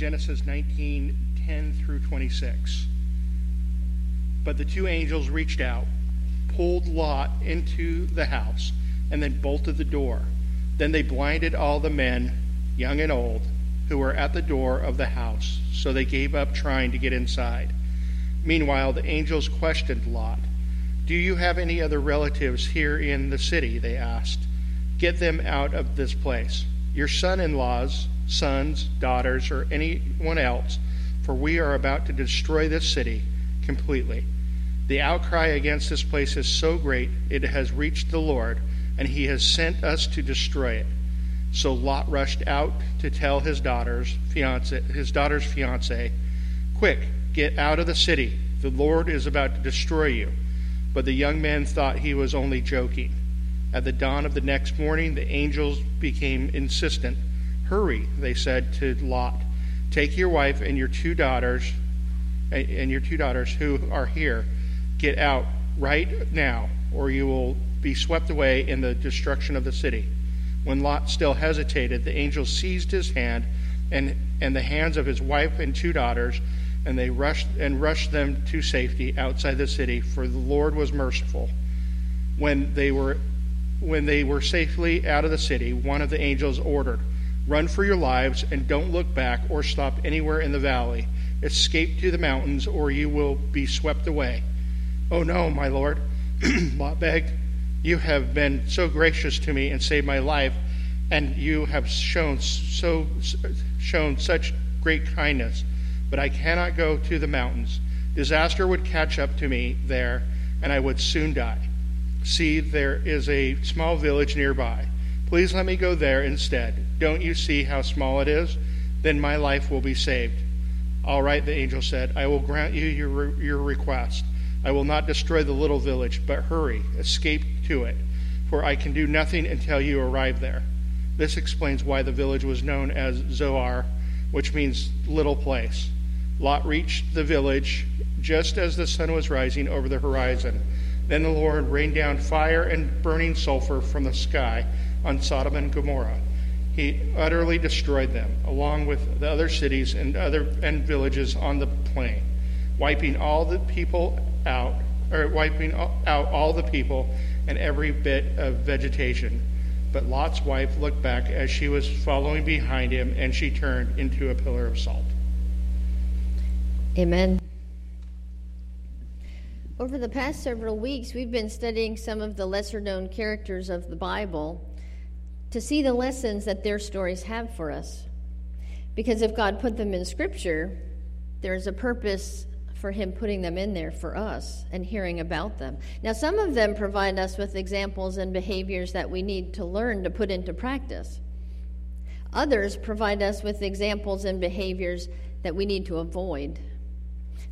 Genesis 19 10 through 26. But the two angels reached out, pulled Lot into the house, and then bolted the door. Then they blinded all the men, young and old, who were at the door of the house, so they gave up trying to get inside. Meanwhile, the angels questioned Lot. Do you have any other relatives here in the city? They asked. Get them out of this place. Your son in laws, sons, daughters, or anyone else, for we are about to destroy this city completely. The outcry against this place is so great, it has reached the Lord, and he has sent us to destroy it. So Lot rushed out to tell his daughter's fiance, his daughter's fiance, "Quick, get out of the city. The Lord is about to destroy you." But the young man thought he was only joking. At the dawn of the next morning, the angels became insistent. "Hurry," they said to Lot. "Take your wife and your two daughters and your two daughters who are here. Get out right now, or you will be swept away in the destruction of the city." When Lot still hesitated, the angel seized his hand and, and the hands of his wife and two daughters, and they rushed and rushed them to safety outside the city, for the Lord was merciful. When they were when they were safely out of the city, one of the angels ordered, Run for your lives and don't look back or stop anywhere in the valley. Escape to the mountains, or you will be swept away. Oh no, my Lord, Lot begged. You have been so gracious to me and saved my life, and you have shown so shown such great kindness. But I cannot go to the mountains. Disaster would catch up to me there, and I would soon die. See, there is a small village nearby. Please let me go there instead. Don't you see how small it is? Then my life will be saved. All right, the angel said, I will grant you your, your request. I will not destroy the little village, but hurry, escape to it, for I can do nothing until you arrive there. This explains why the village was known as Zoar, which means little place. Lot reached the village just as the sun was rising over the horizon. Then the Lord rained down fire and burning sulfur from the sky on Sodom and Gomorrah. He utterly destroyed them, along with the other cities and other and villages on the plain, wiping all the people out, or wiping out all the people and every bit of vegetation. But Lot's wife looked back as she was following behind him, and she turned into a pillar of salt. Amen. Over the past several weeks, we've been studying some of the lesser known characters of the Bible to see the lessons that their stories have for us. Because if God put them in Scripture, there's a purpose for Him putting them in there for us and hearing about them. Now, some of them provide us with examples and behaviors that we need to learn to put into practice. Others provide us with examples and behaviors that we need to avoid.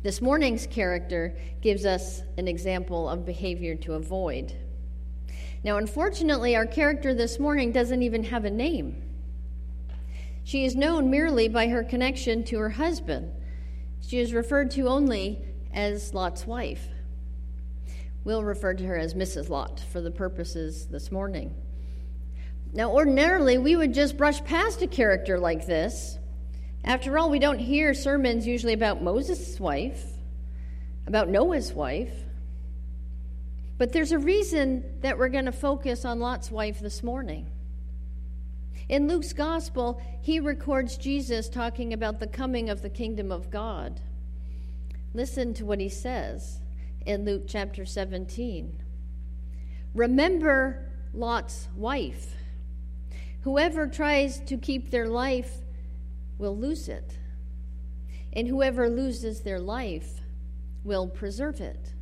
This morning's character gives us an example of behavior to avoid. Now, unfortunately, our character this morning doesn't even have a name. She is known merely by her connection to her husband. She is referred to only as Lot's wife. We'll refer to her as Mrs. Lot for the purposes this morning. Now, ordinarily, we would just brush past a character like this after all, we don't hear sermons usually about Moses' wife, about Noah's wife. But there's a reason that we're going to focus on Lot's wife this morning. In Luke's gospel, he records Jesus talking about the coming of the kingdom of God. Listen to what he says in Luke chapter 17. Remember Lot's wife. Whoever tries to keep their life will lose it. And whoever loses their life will preserve it.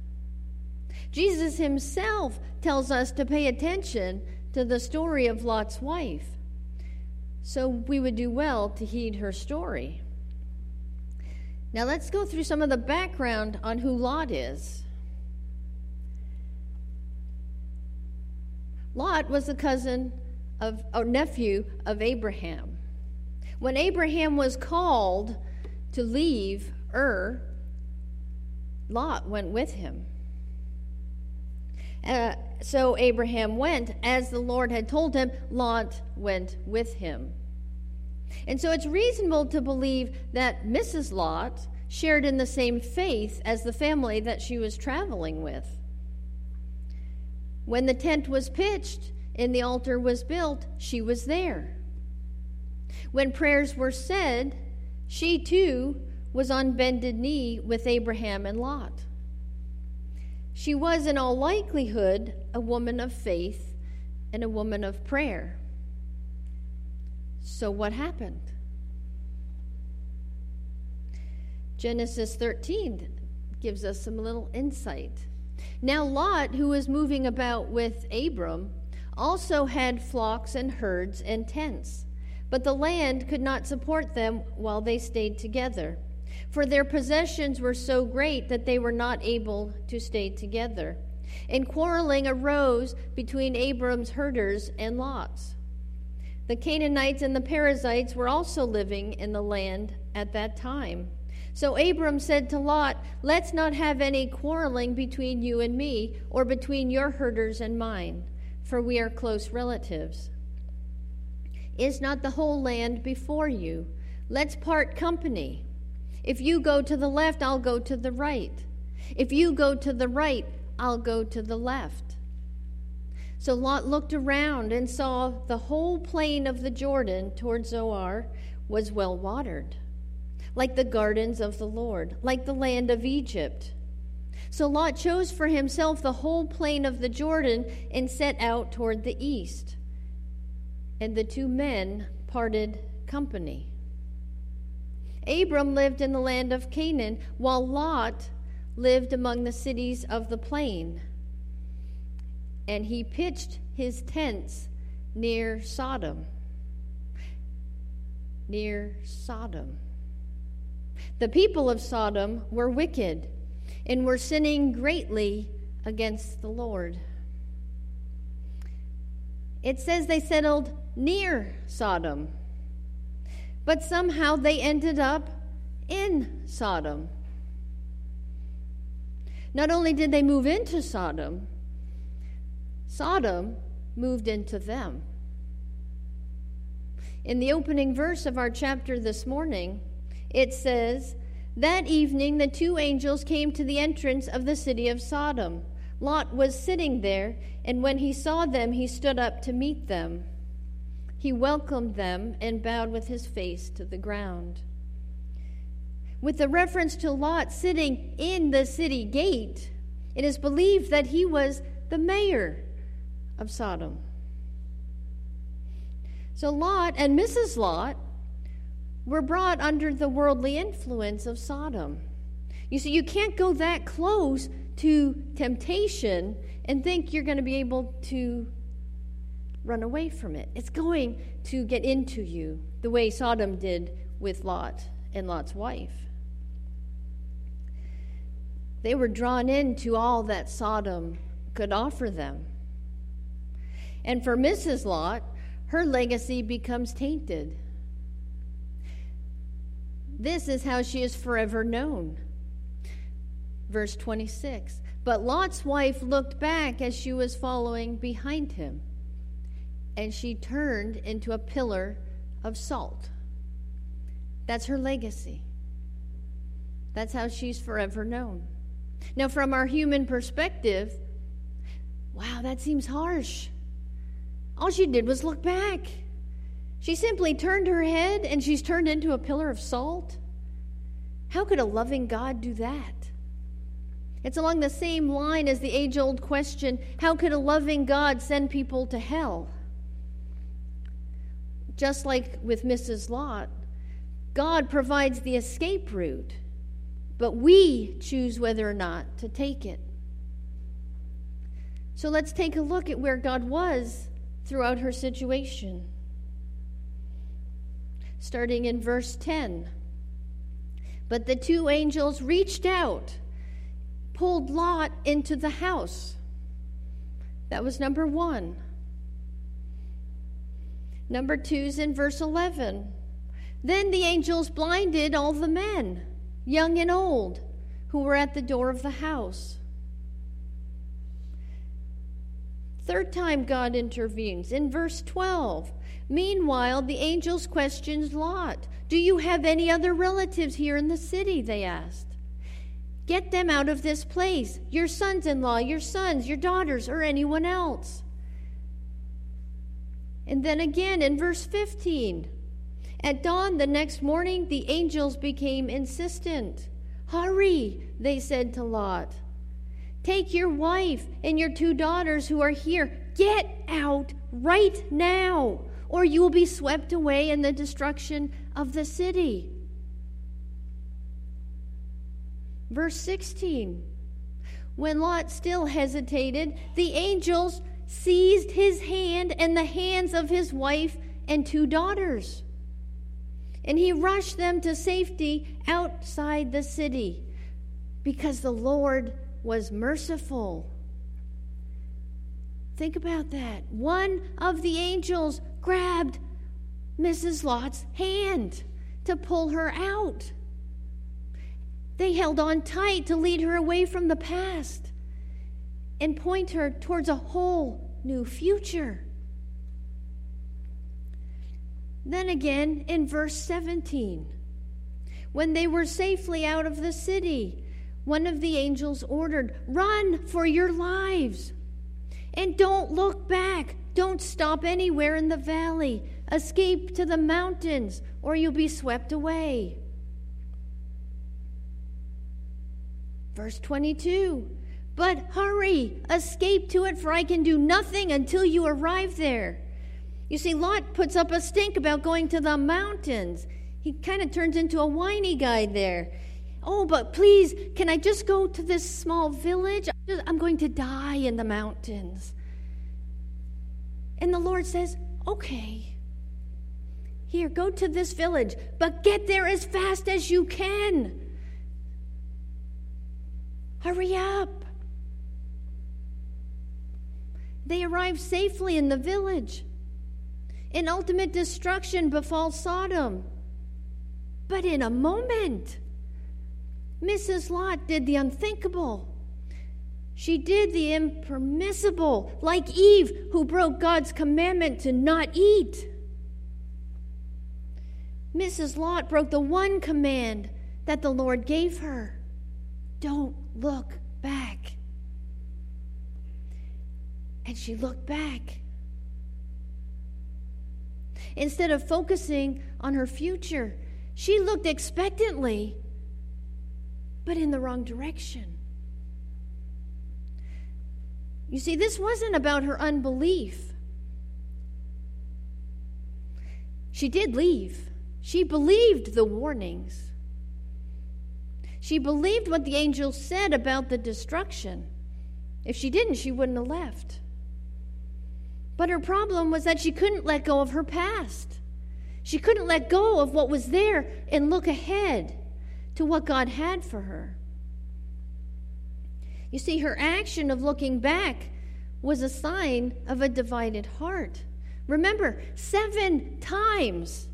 Jesus himself tells us to pay attention to the story of Lot's wife. So we would do well to heed her story. Now let's go through some of the background on who Lot is. Lot was a cousin of, or nephew of Abraham. When Abraham was called to leave Ur, Lot went with him. Uh, so Abraham went as the Lord had told him, Lot went with him. And so it's reasonable to believe that Mrs. Lot shared in the same faith as the family that she was traveling with. When the tent was pitched and the altar was built, she was there. When prayers were said, she too was on bended knee with Abraham and Lot. She was, in all likelihood, a woman of faith and a woman of prayer. So, what happened? Genesis 13 gives us some little insight. Now, Lot, who was moving about with Abram, also had flocks and herds and tents, but the land could not support them while they stayed together, for their possessions were so great that they were not able to stay together. And quarreling arose between Abram's herders and Lot's. The Canaanites and the Perizzites were also living in the land at that time. So Abram said to Lot, Let's not have any quarreling between you and me, or between your herders and mine, for we are close relatives. Is not the whole land before you? Let's part company. If you go to the left, I'll go to the right. If you go to the right, I'll go to the left. So Lot looked around and saw the whole plain of the Jordan toward Zoar was well watered like the gardens of the Lord, like the land of Egypt. So Lot chose for himself the whole plain of the Jordan and set out toward the east. And the two men parted company. Abram lived in the land of Canaan, while Lot lived among the cities of the plain. And he pitched his tents near Sodom. Near Sodom. The people of Sodom were wicked and were sinning greatly against the Lord. It says they settled near Sodom, but somehow they ended up in Sodom. Not only did they move into Sodom, Sodom moved into them. In the opening verse of our chapter this morning, it says, That evening the two angels came to the entrance of the city of Sodom. Lot was sitting there, and when he saw them, he stood up to meet them. He welcomed them and bowed with his face to the ground. With the reference to Lot sitting in the city gate, it is believed that he was the mayor of Sodom. So Lot and Mrs. Lot were brought under the worldly influence of Sodom. You see, you can't go that close to temptation and think you're going to be able to run away from it. It's going to get into you the way Sodom did with Lot and Lot's wife. They were drawn into all that Sodom could offer them. And for Mrs. Lot, her legacy becomes tainted. This is how she is forever known. Verse 26 But Lot's wife looked back as she was following behind him, and she turned into a pillar of salt. That's her legacy. That's how she's forever known. Now, from our human perspective, wow, that seems harsh. All she did was look back. She simply turned her head and she's turned into a pillar of salt. How could a loving God do that? It's along the same line as the age old question how could a loving God send people to hell? Just like with Mrs. Lot, God provides the escape route, but we choose whether or not to take it. So let's take a look at where God was throughout her situation starting in verse 10. But the two angels reached out, pulled Lot into the house. That was number one. Number two is in verse 11. Then the angels blinded all the men, young and old, who were at the door of the house. Third time God intervenes in verse 12. Meanwhile, the angels questioned Lot. Do you have any other relatives here in the city? They asked. Get them out of this place, your sons in law, your sons, your daughters, or anyone else. And then again in verse 15. At dawn the next morning, the angels became insistent. Hurry, they said to Lot. Take your wife and your two daughters who are here. Get out right now, or you will be swept away in the destruction of the city. Verse 16 When Lot still hesitated, the angels seized his hand and the hands of his wife and two daughters. And he rushed them to safety outside the city because the Lord was merciful. Think about that. One of the angels grabbed Mrs. Lot's hand to pull her out. They held on tight to lead her away from the past and point her towards a whole new future. Then again in verse 17, when they were safely out of the city, one of the angels ordered, Run for your lives and don't look back. Don't stop anywhere in the valley. Escape to the mountains, or you'll be swept away. Verse 22 But hurry, escape to it, for I can do nothing until you arrive there. You see, Lot puts up a stink about going to the mountains. He kind of turns into a whiny guy there. Oh, but please, can I just go to this small village? I'm going to die in the mountains. And the Lord says, Okay, here, go to this village, but get there as fast as you can. Hurry up. They arrive safely in the village. An ultimate destruction befalls Sodom. But in a moment, Mrs. Lot did the unthinkable. She did the impermissible, like Eve, who broke God's commandment to not eat. Mrs. Lot broke the one command that the Lord gave her don't look back. And she looked back. Instead of focusing on her future, she looked expectantly, but in the wrong direction. You see, this wasn't about her unbelief. She did leave, she believed the warnings. She believed what the angel said about the destruction. If she didn't, she wouldn't have left. But her problem was that she couldn't let go of her past. She couldn't let go of what was there and look ahead to what God had for her. You see, her action of looking back was a sign of a divided heart. Remember, seven times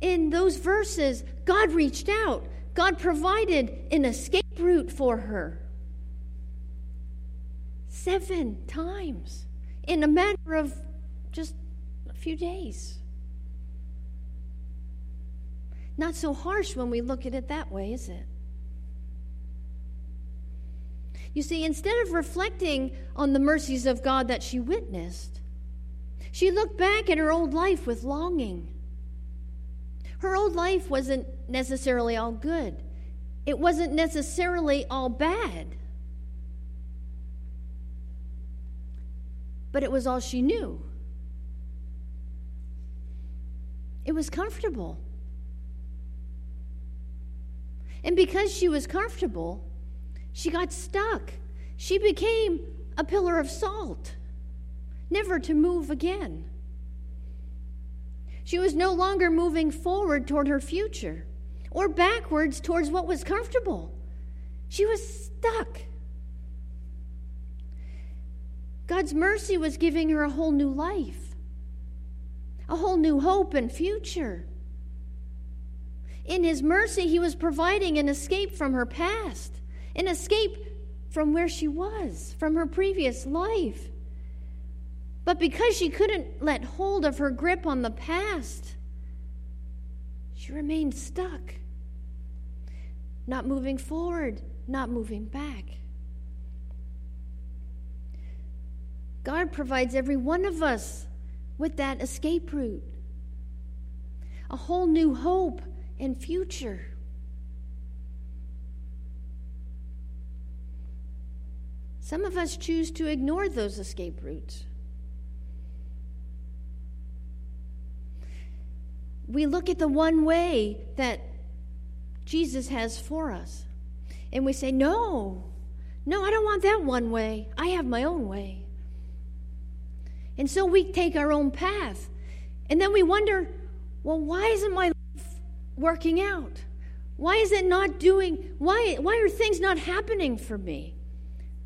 in those verses, God reached out God provided an escape route for her. Seven times in a matter of just a few days. Not so harsh when we look at it that way, is it? You see, instead of reflecting on the mercies of God that she witnessed, she looked back at her old life with longing. Her old life wasn't necessarily all good, it wasn't necessarily all bad. But it was all she knew. It was comfortable. And because she was comfortable, she got stuck. She became a pillar of salt, never to move again. She was no longer moving forward toward her future or backwards towards what was comfortable. She was stuck. God's mercy was giving her a whole new life, a whole new hope and future. In His mercy, He was providing an escape from her past, an escape from where she was, from her previous life. But because she couldn't let hold of her grip on the past, she remained stuck, not moving forward, not moving back. God provides every one of us with that escape route, a whole new hope and future. Some of us choose to ignore those escape routes. We look at the one way that Jesus has for us, and we say, No, no, I don't want that one way. I have my own way. And so we take our own path. And then we wonder, well, why isn't my life working out? Why is it not doing, why, why are things not happening for me?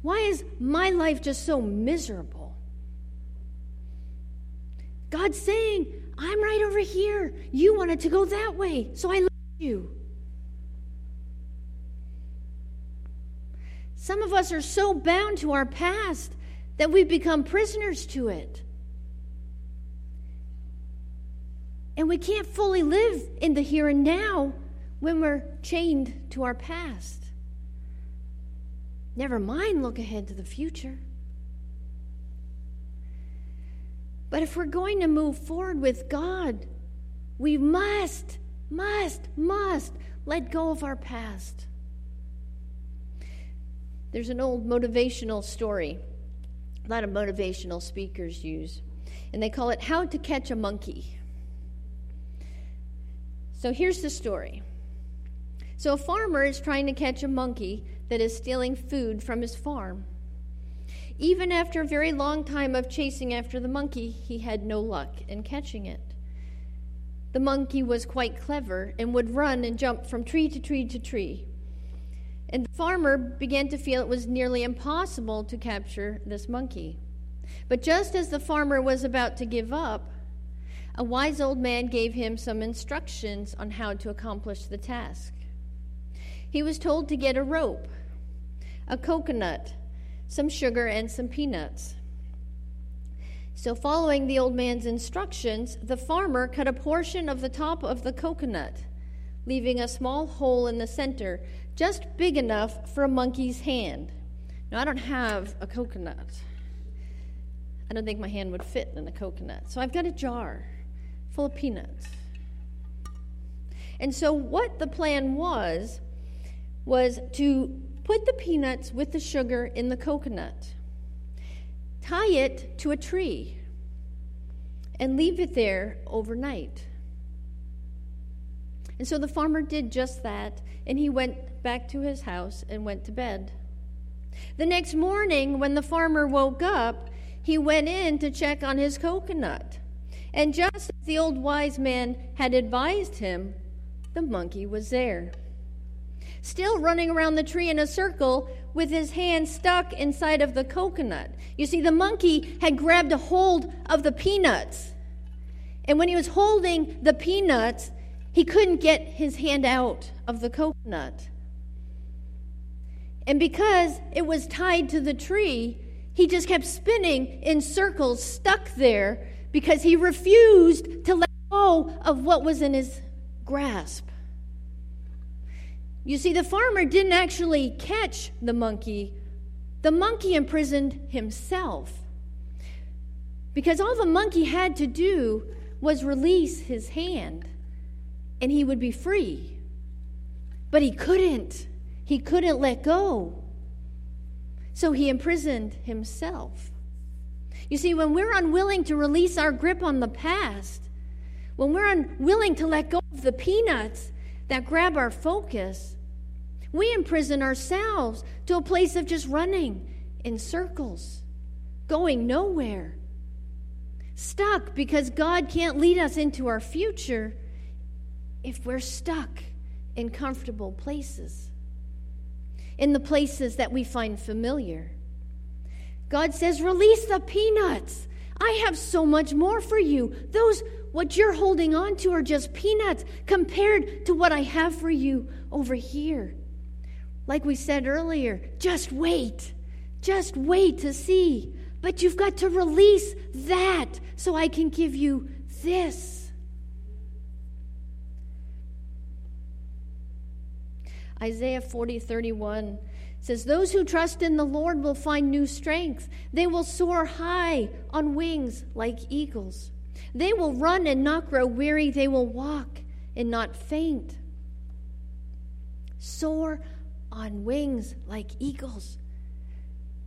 Why is my life just so miserable? God's saying, I'm right over here. You wanted to go that way, so I left you. Some of us are so bound to our past that we've become prisoners to it. And we can't fully live in the here and now when we're chained to our past. Never mind look ahead to the future. But if we're going to move forward with God, we must, must, must let go of our past. There's an old motivational story a lot of motivational speakers use, and they call it How to Catch a Monkey. So here's the story. So a farmer is trying to catch a monkey that is stealing food from his farm. Even after a very long time of chasing after the monkey, he had no luck in catching it. The monkey was quite clever and would run and jump from tree to tree to tree. And the farmer began to feel it was nearly impossible to capture this monkey. But just as the farmer was about to give up, a wise old man gave him some instructions on how to accomplish the task. He was told to get a rope, a coconut, some sugar, and some peanuts. So, following the old man's instructions, the farmer cut a portion of the top of the coconut, leaving a small hole in the center, just big enough for a monkey's hand. Now, I don't have a coconut. I don't think my hand would fit in a coconut. So, I've got a jar full of peanuts. And so, what the plan was, was to put the peanuts with the sugar in the coconut, tie it to a tree, and leave it there overnight. And so the farmer did just that, and he went back to his house and went to bed. The next morning, when the farmer woke up, he went in to check on his coconut. And just as the old wise man had advised him, the monkey was there still running around the tree in a circle with his hand stuck inside of the coconut. You see, the monkey had grabbed a hold of the peanuts. And when he was holding the peanuts, he couldn't get his hand out of the coconut. And because it was tied to the tree, he just kept spinning in circles, stuck there, because he refused to let go of what was in his grasp. You see, the farmer didn't actually catch the monkey, the monkey imprisoned himself. Because all the monkey had to do was release his hand, and he would be free. But he couldn't. He couldn't let go. So he imprisoned himself. You see, when we're unwilling to release our grip on the past, when we're unwilling to let go of the peanuts that grab our focus, we imprison ourselves to a place of just running in circles, going nowhere. Stuck because God can't lead us into our future if we're stuck in comfortable places, in the places that we find familiar. God says, Release the peanuts. I have so much more for you. Those, what you're holding on to, are just peanuts compared to what I have for you over here. Like we said earlier, just wait. Just wait to see. But you've got to release that so I can give you this. Isaiah 40 31 says, Those who trust in the Lord will find new strength. They will soar high on wings like eagles. They will run and not grow weary. They will walk and not faint. Soar on wings like eagles.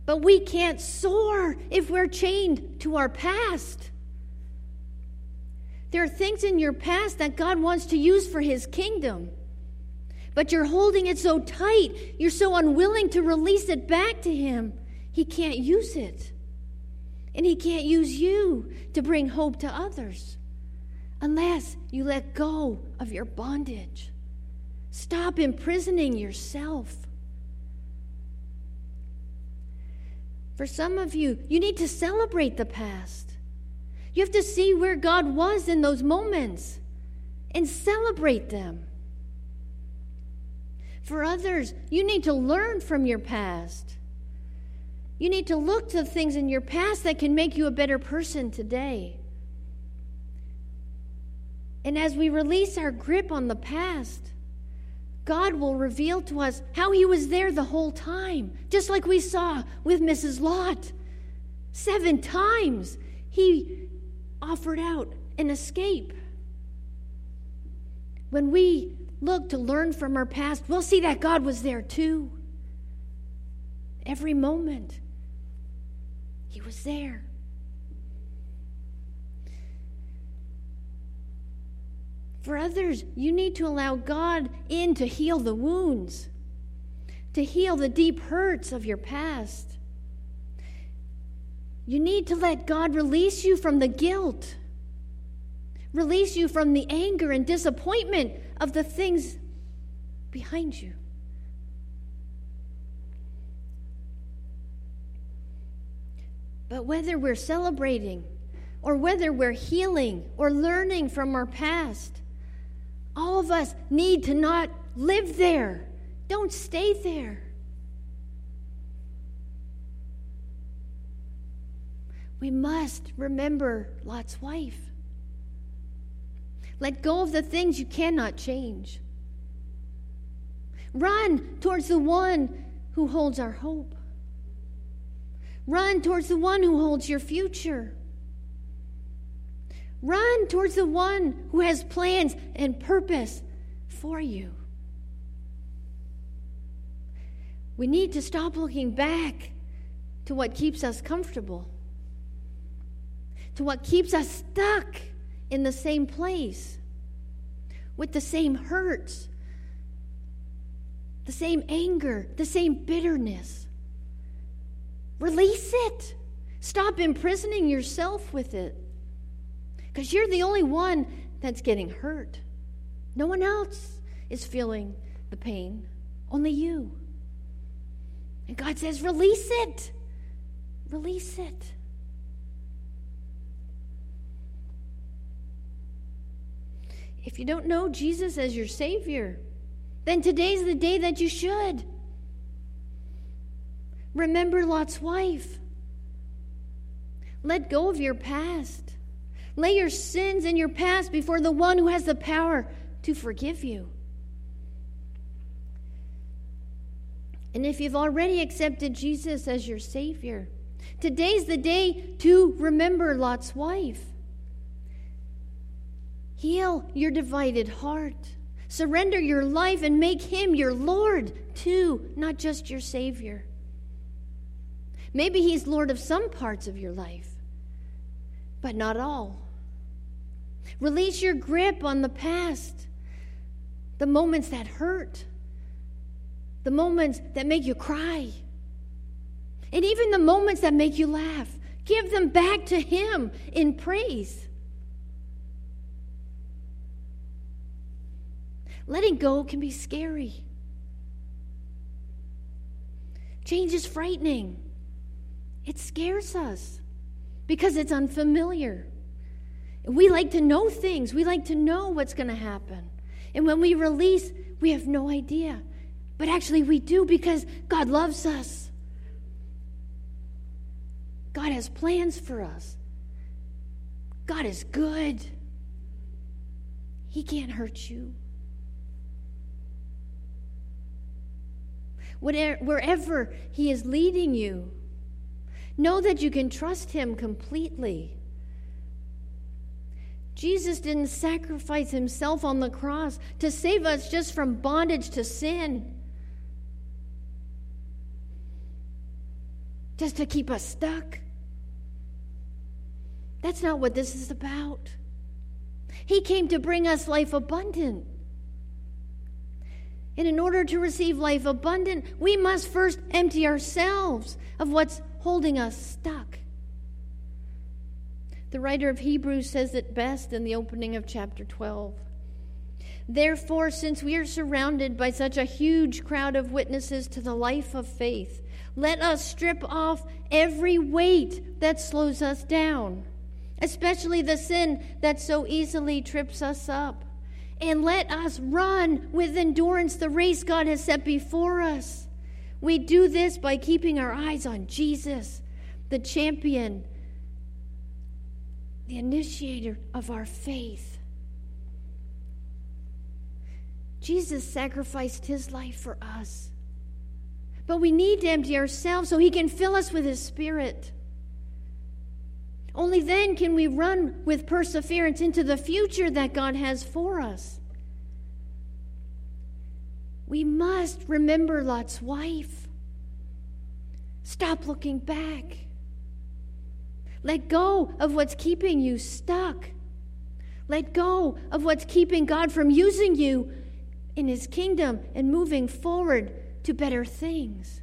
But we can't soar if we're chained to our past. There are things in your past that God wants to use for His kingdom, but you're holding it so tight, you're so unwilling to release it back to Him, He can't use it. And He can't use you to bring hope to others unless you let go of your bondage. Stop imprisoning yourself. For some of you, you need to celebrate the past. You have to see where God was in those moments and celebrate them. For others, you need to learn from your past. You need to look to things in your past that can make you a better person today. And as we release our grip on the past, God will reveal to us how He was there the whole time, just like we saw with Mrs. Lot. Seven times He offered out an escape. When we look to learn from our past, we'll see that God was there too. Every moment, He was there. For others, you need to allow God in to heal the wounds, to heal the deep hurts of your past. You need to let God release you from the guilt, release you from the anger and disappointment of the things behind you. But whether we're celebrating or whether we're healing or learning from our past, all of us need to not live there. Don't stay there. We must remember Lot's wife. Let go of the things you cannot change. Run towards the one who holds our hope. Run towards the one who holds your future. Run towards the one who has plans and purpose for you. We need to stop looking back to what keeps us comfortable, to what keeps us stuck in the same place, with the same hurts, the same anger, the same bitterness. Release it. Stop imprisoning yourself with it. Because you're the only one that's getting hurt. No one else is feeling the pain, only you. And God says, release it. Release it. If you don't know Jesus as your Savior, then today's the day that you should. Remember Lot's wife. Let go of your past. Lay your sins and your past before the one who has the power to forgive you. And if you've already accepted Jesus as your Savior, today's the day to remember Lot's wife. Heal your divided heart. Surrender your life and make Him your Lord, too, not just your Savior. Maybe He's Lord of some parts of your life but not all. Release your grip on the past, the moments that hurt, the moments that make you cry, and even the moments that make you laugh. Give them back to Him in praise. Letting go can be scary. Change is frightening. It scares us because it's unfamiliar. We like to know things, we like to know what's going to happen. And when we release, we have no idea. But actually, we do because God loves us. God has plans for us. God is good. He can't hurt you. Wherever He is leading you, know that you can trust Him completely. Jesus didn't sacrifice Himself on the cross to save us just from bondage to sin, just to keep us stuck. That's not what this is about. He came to bring us life abundant. And in order to receive life abundant, we must first empty ourselves of what's holding us stuck. The writer of Hebrews says it best in the opening of chapter 12. Therefore, since we are surrounded by such a huge crowd of witnesses to the life of faith, let us strip off every weight that slows us down, especially the sin that so easily trips us up and let us run with endurance the race God has set before us. We do this by keeping our eyes on Jesus, the champion, the initiator of our faith. Jesus sacrificed his life for us. But we need to empty ourselves so he can fill us with his spirit. Only then can we run with perseverance into the future that God has for us. We must remember Lot's wife. Stop looking back. Let go of what's keeping you stuck. Let go of what's keeping God from using you in His kingdom and moving forward to better things.